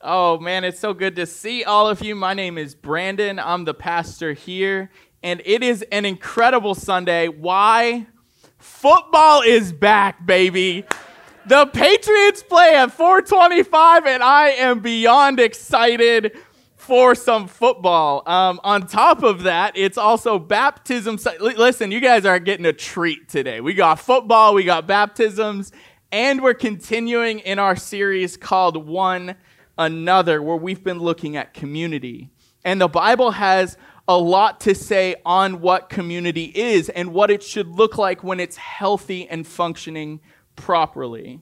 Oh man, it's so good to see all of you. My name is Brandon. I'm the pastor here, and it is an incredible Sunday. Why? Football is back, baby. The Patriots play at 425, and I am beyond excited for some football. Um, on top of that, it's also baptism. Listen, you guys are getting a treat today. We got football, we got baptisms, and we're continuing in our series called One another, where we've been looking at community. And the Bible has a lot to say on what community is and what it should look like when it's healthy and functioning properly.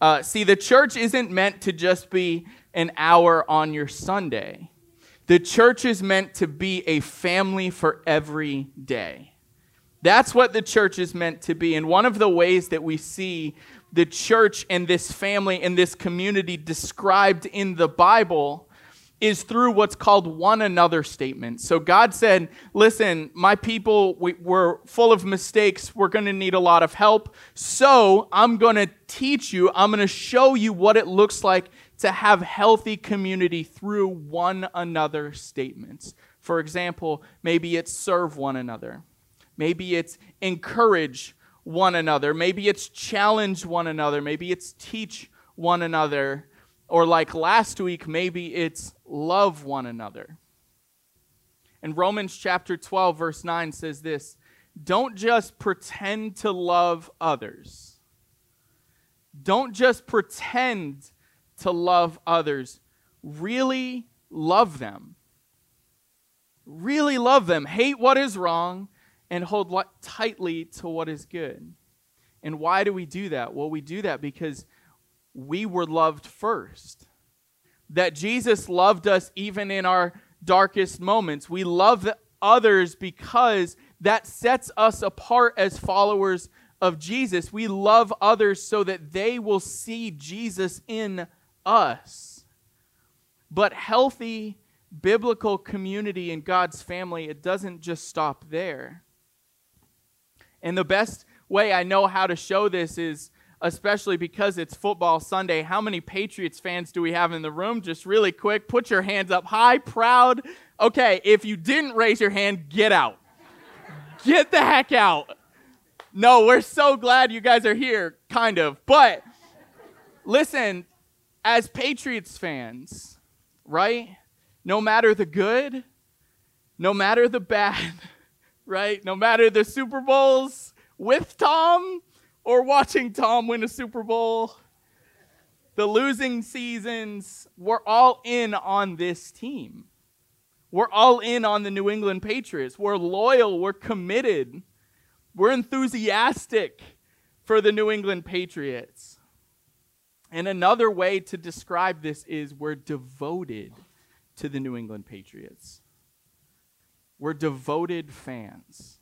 Uh, see, the church isn't meant to just be an hour on your Sunday. The church is meant to be a family for every day. That's what the church is meant to be. And one of the ways that we see the church and this family and this community described in the Bible is through what's called one another statements. So God said, Listen, my people, we, are full of mistakes. We're going to need a lot of help. So I'm going to teach you, I'm going to show you what it looks like to have healthy community through one another statements. For example, maybe it's serve one another, maybe it's encourage one another. Maybe it's challenge one another. Maybe it's teach one another. Or like last week, maybe it's love one another. And Romans chapter 12, verse 9 says this Don't just pretend to love others. Don't just pretend to love others. Really love them. Really love them. Hate what is wrong and hold tightly to what is good. And why do we do that? Well, we do that because we were loved first. That Jesus loved us even in our darkest moments. We love others because that sets us apart as followers of Jesus. We love others so that they will see Jesus in us. But healthy biblical community in God's family, it doesn't just stop there. And the best way I know how to show this is especially because it's football Sunday. How many Patriots fans do we have in the room? Just really quick, put your hands up high, proud. Okay, if you didn't raise your hand, get out. Get the heck out. No, we're so glad you guys are here, kind of. But listen, as Patriots fans, right? No matter the good, no matter the bad, right? No matter the Super Bowls with Tom or watching Tom win a Super Bowl, the losing seasons, we're all in on this team. We're all in on the New England Patriots. We're loyal, we're committed, we're enthusiastic for the New England Patriots. And another way to describe this is we're devoted to the New England Patriots. We're devoted fans.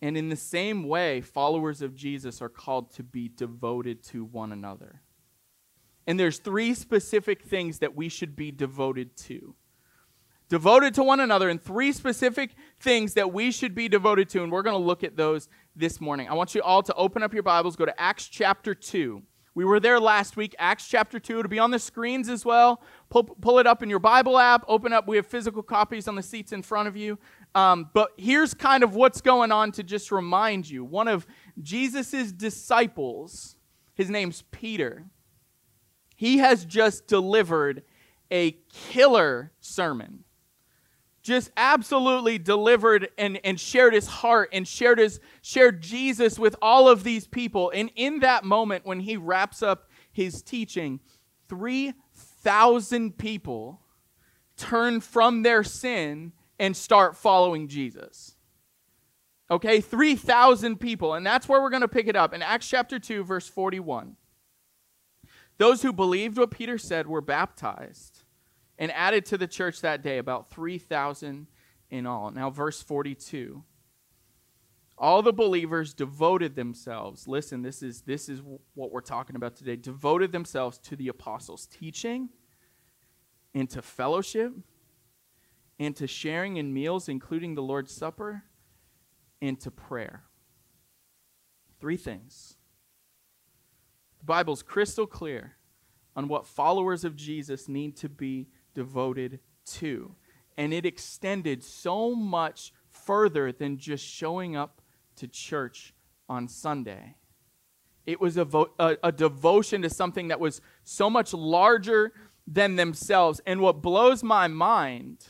And in the same way, followers of Jesus are called to be devoted to one another. And there's three specific things that we should be devoted to. Devoted to one another, and three specific things that we should be devoted to. And we're going to look at those this morning. I want you all to open up your Bibles, go to Acts chapter 2. We were there last week, Acts chapter 2. It'll be on the screens as well. Pull, pull it up in your Bible app. Open up. We have physical copies on the seats in front of you. Um, but here's kind of what's going on to just remind you. One of Jesus' disciples, his name's Peter, he has just delivered a killer sermon just absolutely delivered and, and shared his heart and shared his shared Jesus with all of these people. And in that moment, when he wraps up his teaching, 3,000 people turn from their sin and start following Jesus. Okay, 3,000 people. And that's where we're going to pick it up in Acts chapter 2, verse 41. Those who believed what Peter said were baptized and added to the church that day about 3,000 in all. Now, verse 42. All the believers devoted themselves. Listen, this is, this is what we're talking about today. Devoted themselves to the apostles' teaching, into fellowship, and to sharing in meals, including the Lord's Supper, and to prayer. Three things. The Bible's crystal clear on what followers of Jesus need to be devoted to. And it extended so much further than just showing up to church on Sunday. It was a, vo- a, a, devotion to something that was so much larger than themselves. And what blows my mind,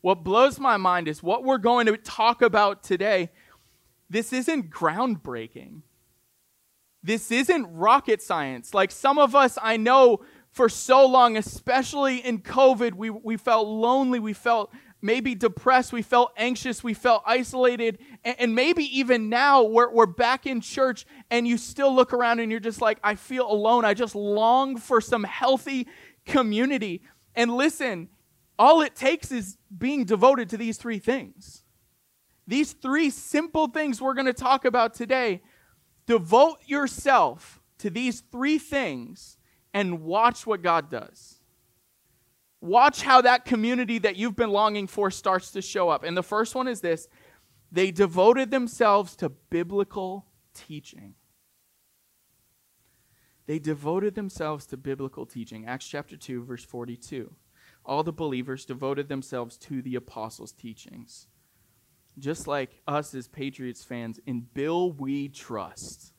what blows my mind is what we're going to talk about today. This isn't groundbreaking. This isn't rocket science. Like some of us, I know for so long, especially in COVID, we, we felt lonely, we felt maybe depressed, we felt anxious, we felt isolated, and, and, maybe even now we're, we're back in church and you still look around and you're just like, I feel alone. I just long for some healthy community. And listen, all it takes is being devoted to these three things. These three simple things we're going to talk about today. Devote yourself to these three things and watch what God does. Watch how that community that you've been longing for starts to show up. And the first one is this they devoted themselves to biblical teaching. They devoted themselves to biblical teaching. Acts chapter 2, verse 42. All the believers devoted themselves to the apostles' teachings. Just like us as Patriots fans, in Bill we trust.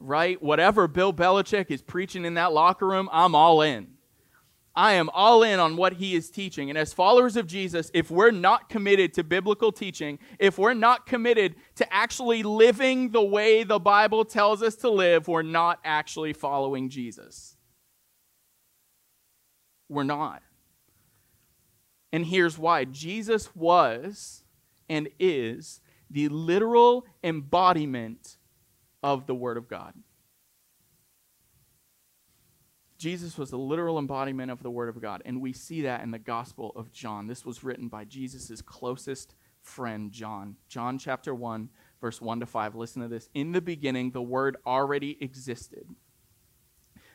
Right? Whatever Bill Belichick is preaching in that locker room, I'm all in. I am all in on what he is teaching. And as followers of Jesus, if we're not committed to biblical teaching, if we're not committed to actually living the way the Bible tells us to live, we're not actually following Jesus. We're not. And here's why Jesus was and is the literal embodiment of the Word of God. Jesus was the literal embodiment of the Word of God, and we see that in the Gospel of John. This was written by Jesus' closest friend, John. John chapter 1, verse 1 to 5. Listen to this. In the beginning, the Word already existed.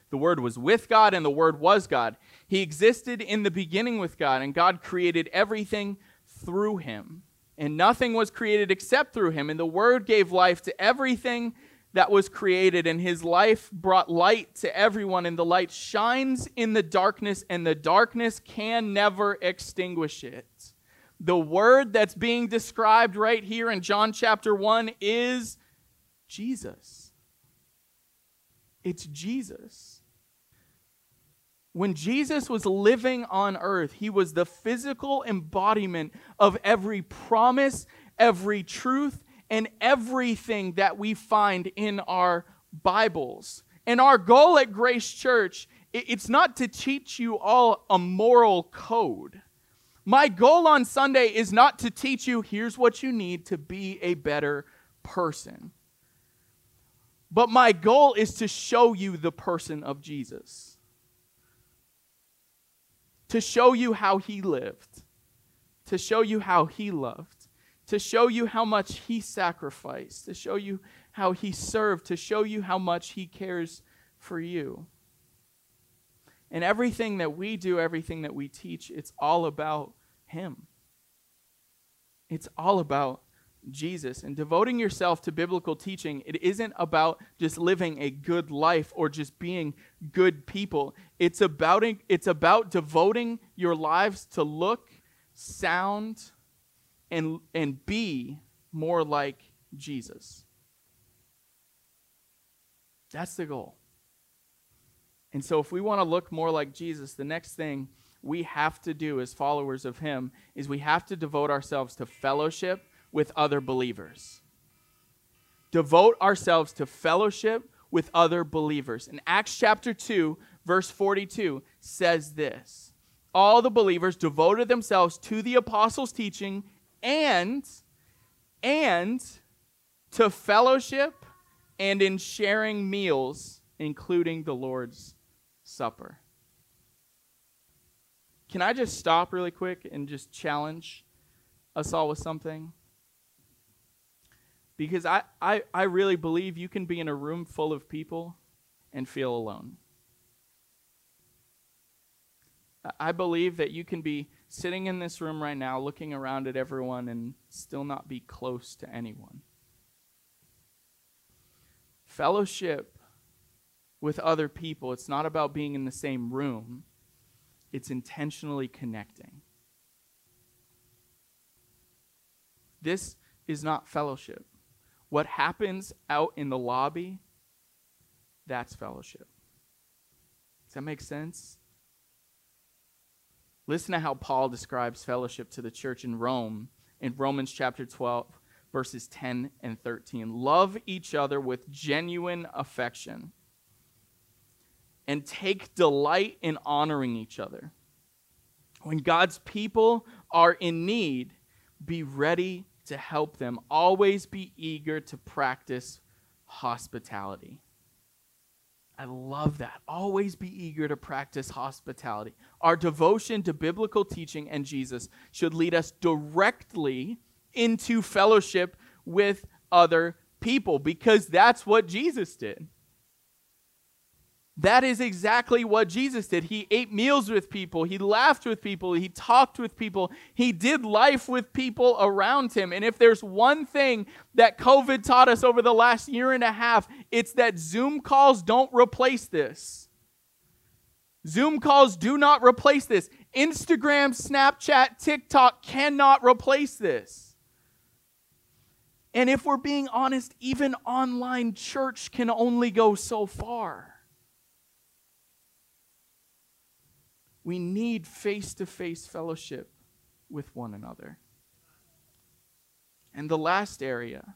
The Word was with God, and the Word was God. He existed in the beginning with God, and God created everything through him. And nothing was created except through him. And the Word gave life to everything that was created, and his life brought light to everyone, and the light shines in the darkness, and the darkness can never extinguish it. The word that's being described right here in John chapter 1 is Jesus. It's Jesus. When Jesus was living on earth, he was the physical embodiment of every promise, every truth, and everything that we find in our Bibles. And our goal at Grace Church, it's not to teach you all a moral code. My goal on Sunday is not to teach you here's what you need to be a better person. But my goal is to show you the person of Jesus. To show you how he lived. To show you how he loved to show you how much he sacrificed, to show you how he served, to show you how much he cares for you. And everything that we do, everything that we teach, it's all about him. It's all about Jesus. And devoting yourself to biblical teaching, it isn't about just living a good life or just being good people. It's about, it's about devoting your lives to look, sound, and, and be more like Jesus. That's the goal. And so, if we want to look more like Jesus, the next thing we have to do as followers of Him is we have to devote ourselves to fellowship with other believers. Devote ourselves to fellowship with other believers. In Acts chapter 2, verse 42 says this All the believers devoted themselves to the apostles' teaching and and to fellowship and in sharing meals including the Lord's supper. Can I just stop really quick and just challenge us all with something? Because I, I, I really believe you can be in a room full of people and feel alone. I believe that you can be sitting in this room right now, looking around at everyone, and still not be close to anyone. Fellowship with other people. It's not about being in the same room, it's intentionally connecting. This is not fellowship. What happens out in the lobby, that's fellowship. Does that make sense? Listen to how Paul describes fellowship to the church in Rome in Romans chapter 12, verses 10 and 13. Love each other with genuine affection and take delight in honoring each other. When God's people are in need, be ready to help them. Always be eager to practice hospitality. I love that. Always be eager to practice hospitality. Our devotion to biblical teaching and Jesus should lead us directly into fellowship with other people because that's what Jesus did. That is exactly what Jesus did. He ate meals with people, he laughed with people, he talked with people, he did life with people around him. And if there's one thing that COVID taught us over the last year and a half, it's that Zoom calls don't replace this. Zoom calls do not replace this. Instagram, Snapchat, TikTok cannot replace this. And if we're being honest, even online church can only go so far. We need face to face fellowship with one another. And the last area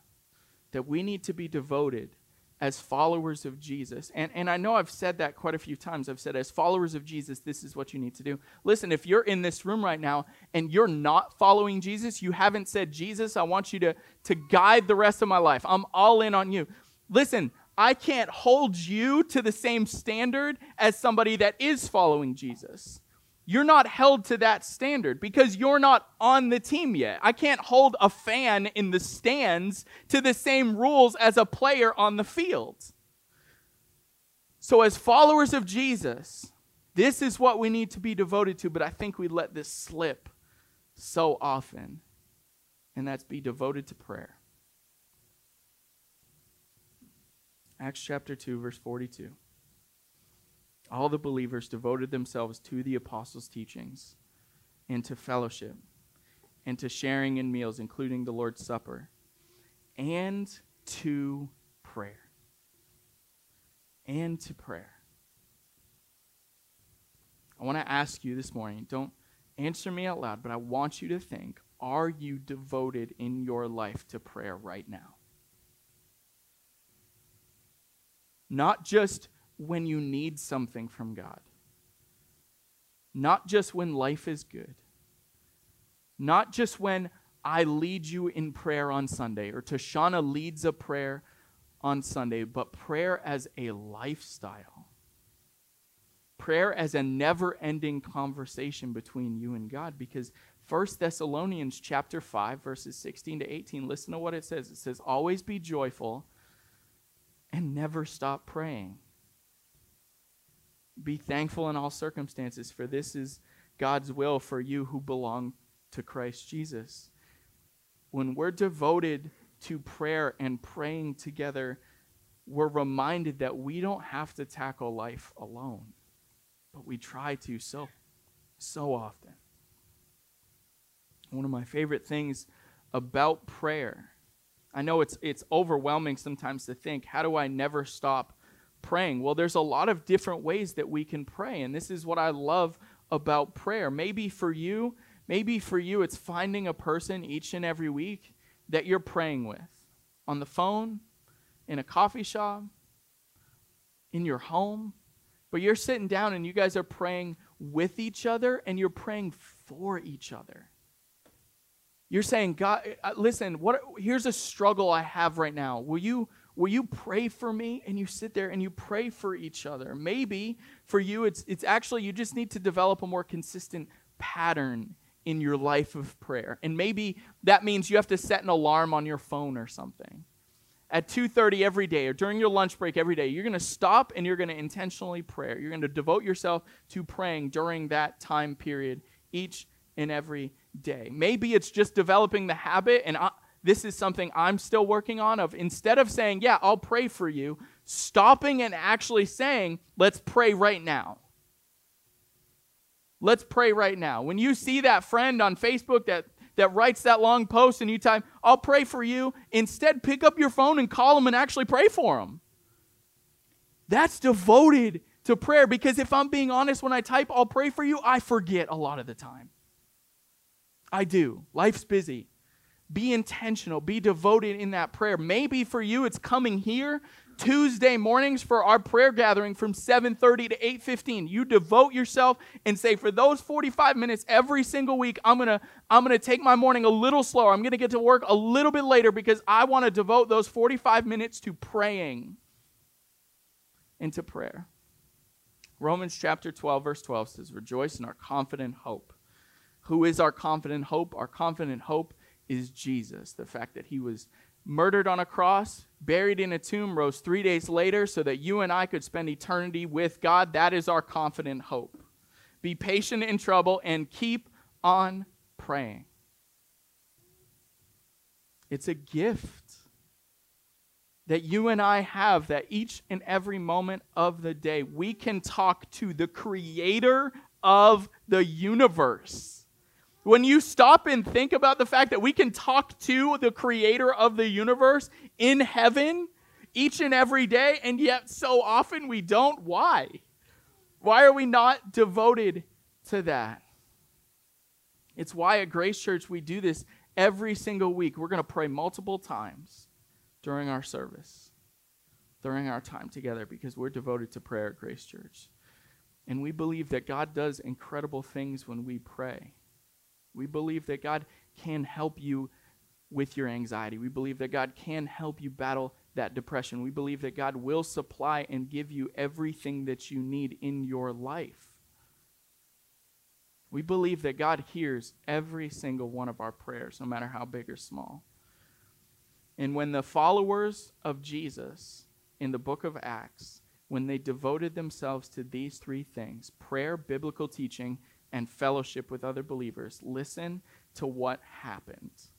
that we need to be devoted as followers of Jesus, and, and I know I've said that quite a few times. I've said, as followers of Jesus, this is what you need to do. Listen, if you're in this room right now and you're not following Jesus, you haven't said, Jesus, I want you to, to guide the rest of my life. I'm all in on you. Listen, I can't hold you to the same standard as somebody that is following Jesus. You're not held to that standard because you're not on the team yet. I can't hold a fan in the stands to the same rules as a player on the field. So, as followers of Jesus, this is what we need to be devoted to, but I think we let this slip so often, and that's be devoted to prayer. Acts chapter 2, verse 42. All the believers devoted themselves to the apostles' teachings and to fellowship and to sharing in meals, including the Lord's Supper, and to prayer. And to prayer. I want to ask you this morning, don't answer me out loud, but I want you to think are you devoted in your life to prayer right now? Not just when you need something from God, not just when life is good, not just when I lead you in prayer on Sunday or Tashana leads a prayer on Sunday, but prayer as a lifestyle. Prayer as a never-ending conversation between you and God because 1 Thessalonians chapter 5 verses 16 to 18 listen to what it says. It says always be joyful and never stop praying. Be thankful in all circumstances, for this is God's will for you who belong to Christ Jesus. When we're devoted to prayer and praying together, we're reminded that we don't have to tackle life alone, but we try to so, so often. One of my favorite things about prayer, I know it's, it's overwhelming sometimes to think, how do I never stop praying? Well, there's a lot of different ways that we can pray, and this is what I love about prayer. Maybe for you, maybe for you it's finding a person each and every week that you're praying with on the phone, in a coffee shop, in your home, but you're sitting down and you guys are praying with each other and you're praying for each other. You're saying, God, uh, listen, what here's a struggle I have right now. Will you Will you pray for me? And you sit there and you pray for each other. Maybe for you, it's, it's actually you just need to develop a more consistent pattern in your life of prayer. And maybe that means you have to set an alarm on your phone or something. At 2:30 every day or during your lunch break every day, you're going to stop and you're going to intentionally pray. You're going to devote yourself to praying during that time period each and every day. Maybe it's just developing the habit and I, this is something I'm still working on of instead of saying, "Yeah, I'll pray for you," stopping and actually saying, let's pray right now. Let's pray right now. When you see that friend on Facebook that, that writes that long post and you type, I'll pray for you, instead pick up your phone and call them and actually pray for them. That's devoted to prayer because if I'm being honest, when I type, I'll pray for you, I forget a lot of the time. I do. Life's busy. Be intentional, be devoted in that prayer. Maybe for you it's coming here Tuesday mornings for our prayer gathering from 7:30 to 8:15. You devote yourself and say for those 45 minutes every single week, I'm going to I'm going to take my morning a little slower. I'm going to get to work a little bit later because I want to devote those 45 minutes to praying into prayer. Romans chapter 12 verse 12 says, "Rejoice in our confident hope." Who is our confident hope? Our confident hope is Jesus. The fact that he was murdered on a cross, buried in a tomb, rose three days later so that you and I could spend eternity with God. That is our confident hope. Be patient in trouble and keep on praying. It's a gift that you and I have that each and every moment of the day we can talk to the creator of the universe when you stop and think about the fact that we can talk to the creator of the universe in heaven each and every day, and yet so often we don't, why? Why are we not devoted to that? It's why at Grace Church we do this every single week. We're going to pray multiple times during our service, during our time together, because we're devoted to prayer at Grace Church. And we believe that God does incredible things when we pray. We believe that God can help you with your anxiety. We believe that God can help you battle that depression. We believe that God will supply and give you everything that you need in your life. We believe that God hears every single one of our prayers, no matter how big or small. And when the followers of Jesus in the book of Acts, when they devoted themselves to these three things prayer, biblical teaching, and fellowship with other believers, listen to what happens.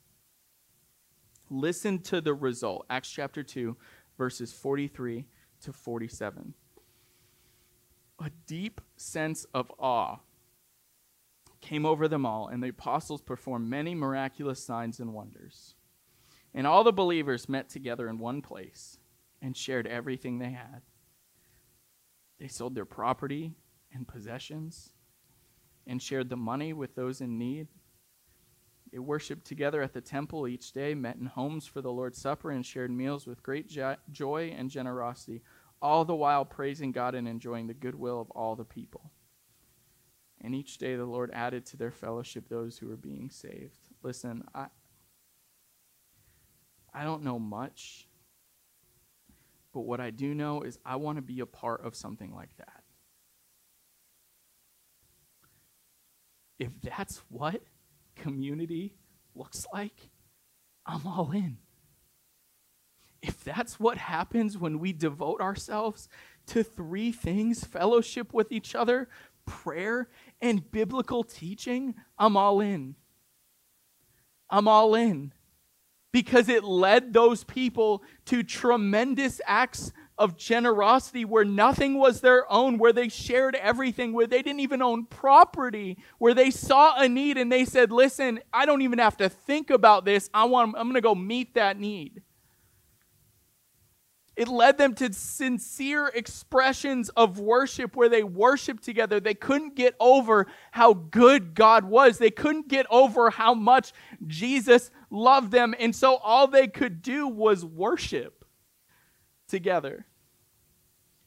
Listen to the result. Acts chapter 2, verses 43 to 47. A deep sense of awe came over them all, and the apostles performed many miraculous signs and wonders. And all the believers met together in one place and shared everything they had. They sold their property and possessions and shared the money with those in need. They worshiped together at the temple each day, met in homes for the Lord's Supper, and shared meals with great joy and generosity, all the while praising God and enjoying the goodwill of all the people. And each day the Lord added to their fellowship those who were being saved. Listen, I, I don't know much, but what I do know is I want to be a part of something like that. If that's what community looks like, I'm all in. If that's what happens when we devote ourselves to three things fellowship with each other, prayer, and biblical teaching, I'm all in. I'm all in. Because it led those people to tremendous acts of generosity where nothing was their own, where they shared everything, where they didn't even own property, where they saw a need and they said, Listen, I don't even have to think about this. I want, I'm going to go meet that need. It led them to sincere expressions of worship where they worshiped together. They couldn't get over how good God was. They couldn't get over how much Jesus loved them. And so all they could do was worship together.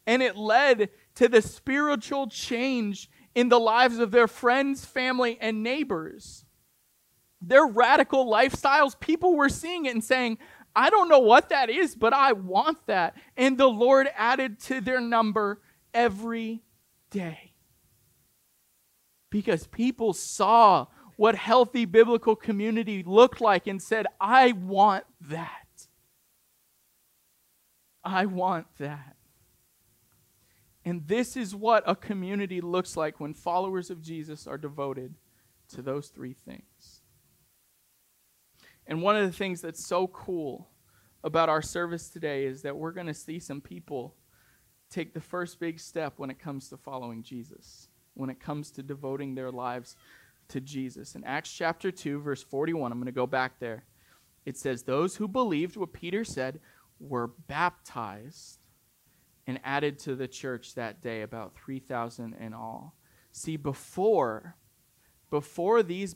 And it led to the spiritual change in the lives of their friends, family, and neighbors. Their radical lifestyles, people were seeing it and saying, I don't know what that is, but I want that. And the Lord added to their number every day. Because people saw what healthy biblical community looked like and said, I want that. I want that. And this is what a community looks like when followers of Jesus are devoted to those three things. And one of the things that's so cool about our service today is that we're going to see some people take the first big step when it comes to following Jesus, when it comes to devoting their lives to Jesus. In Acts chapter 2, verse 41, I'm going to go back there. It says, Those who believed what Peter said were baptized and added to the church that day, about 3,000 in all. See, before, before these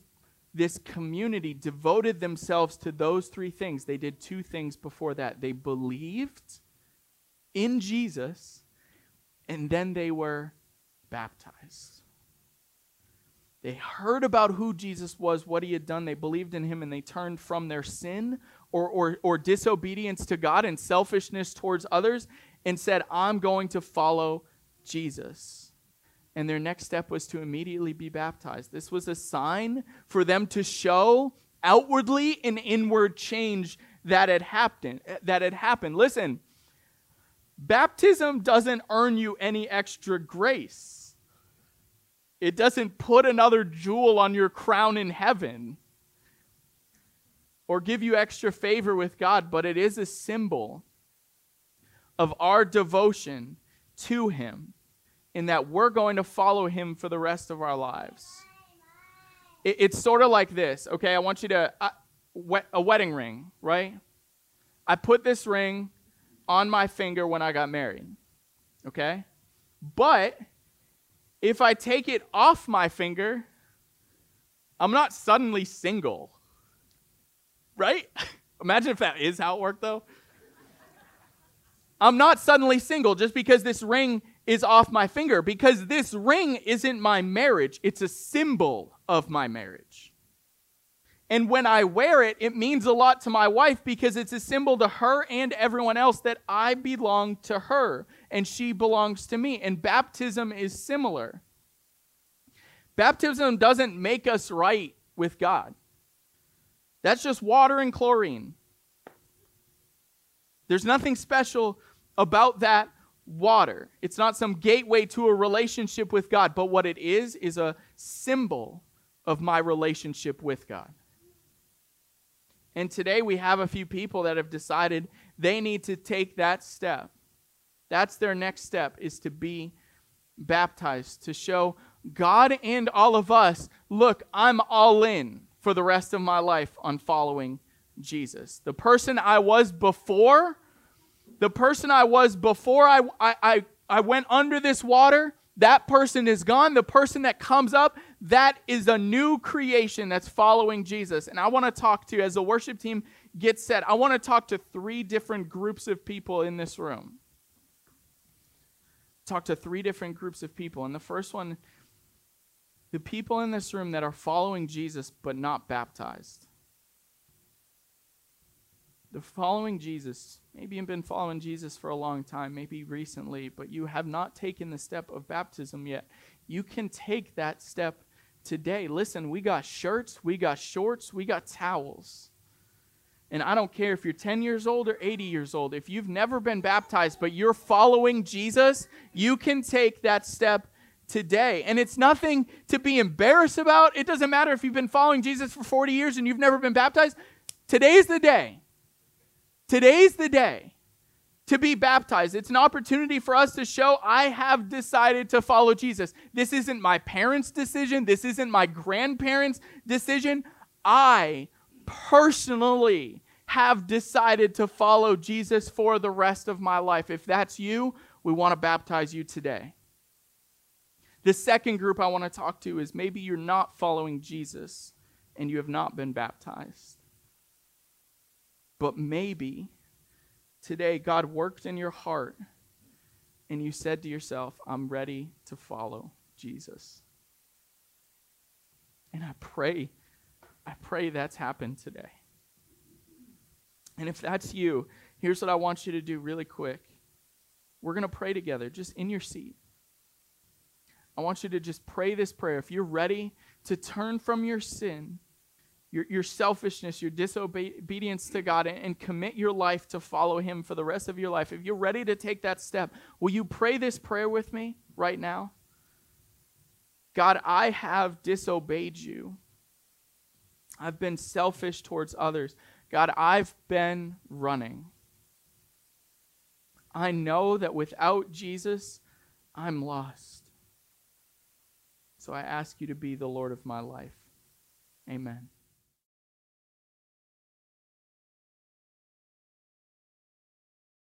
this community devoted themselves to those three things. They did two things before that. They believed in Jesus, and then they were baptized. They heard about who Jesus was, what he had done. They believed in him, and they turned from their sin or, or, or disobedience to God and selfishness towards others and said, I'm going to follow Jesus and their next step was to immediately be baptized. This was a sign for them to show outwardly an inward change that had happened that had happened. Listen, baptism doesn't earn you any extra grace. It doesn't put another jewel on your crown in heaven or give you extra favor with God, but it is a symbol of our devotion to him in that we're going to follow him for the rest of our lives. It, it's sort of like this, okay? I want you to, uh, a wedding ring, right? I put this ring on my finger when I got married, okay? But if I take it off my finger, I'm not suddenly single, right? Imagine if that is how it worked, though. I'm not suddenly single just because this ring is off my finger because this ring isn't my marriage, it's a symbol of my marriage. And when I wear it, it means a lot to my wife because it's a symbol to her and everyone else that I belong to her and she belongs to me. And baptism is similar. Baptism doesn't make us right with God, that's just water and chlorine. There's nothing special about that water. It's not some gateway to a relationship with God, but what it is, is a symbol of my relationship with God. And today we have a few people that have decided they need to take that step. That's their next step, is to be baptized, to show God and all of us look, I'm all in for the rest of my life on following Jesus. The person I was before the person I was before I, I, I, went under this water, that person is gone. The person that comes up, that is a new creation that's following Jesus. And I want to talk to, as the worship team gets set, I want to talk to three different groups of people in this room. Talk to three different groups of people. And the first one, the people in this room that are following Jesus but not baptized. The following Jesus, maybe you've been following Jesus for a long time, maybe recently, but you have not taken the step of baptism yet. You can take that step today. Listen, we got shirts, we got shorts, we got towels. And I don't care if you're 10 years old or 80 years old, if you've never been baptized, but you're following Jesus, you can take that step today. And it's nothing to be embarrassed about. It doesn't matter if you've been following Jesus for 40 years and you've never been baptized. Today's the day. Today's the day to be baptized. It's an opportunity for us to show I have decided to follow Jesus. This isn't my parents' decision, this isn't my grandparents' decision. I personally have decided to follow Jesus for the rest of my life. If that's you, we want to baptize you today. The second group I want to talk to is maybe you're not following Jesus and you have not been baptized. But maybe today God worked in your heart and you said to yourself, I'm ready to follow Jesus. And I pray, I pray that's happened today. And if that's you, here's what I want you to do really quick. We're going to pray together, just in your seat. I want you to just pray this prayer. If you're ready to turn from your sin your, your selfishness, your disobedience to God, and, and commit your life to follow Him for the rest of your life, if you're ready to take that step, will you pray this prayer with me right now? God, I have disobeyed you. I've been selfish towards others. God, I've been running I know that without Jesus, I'm lost. So I ask you to be the Lord of my life. Amen.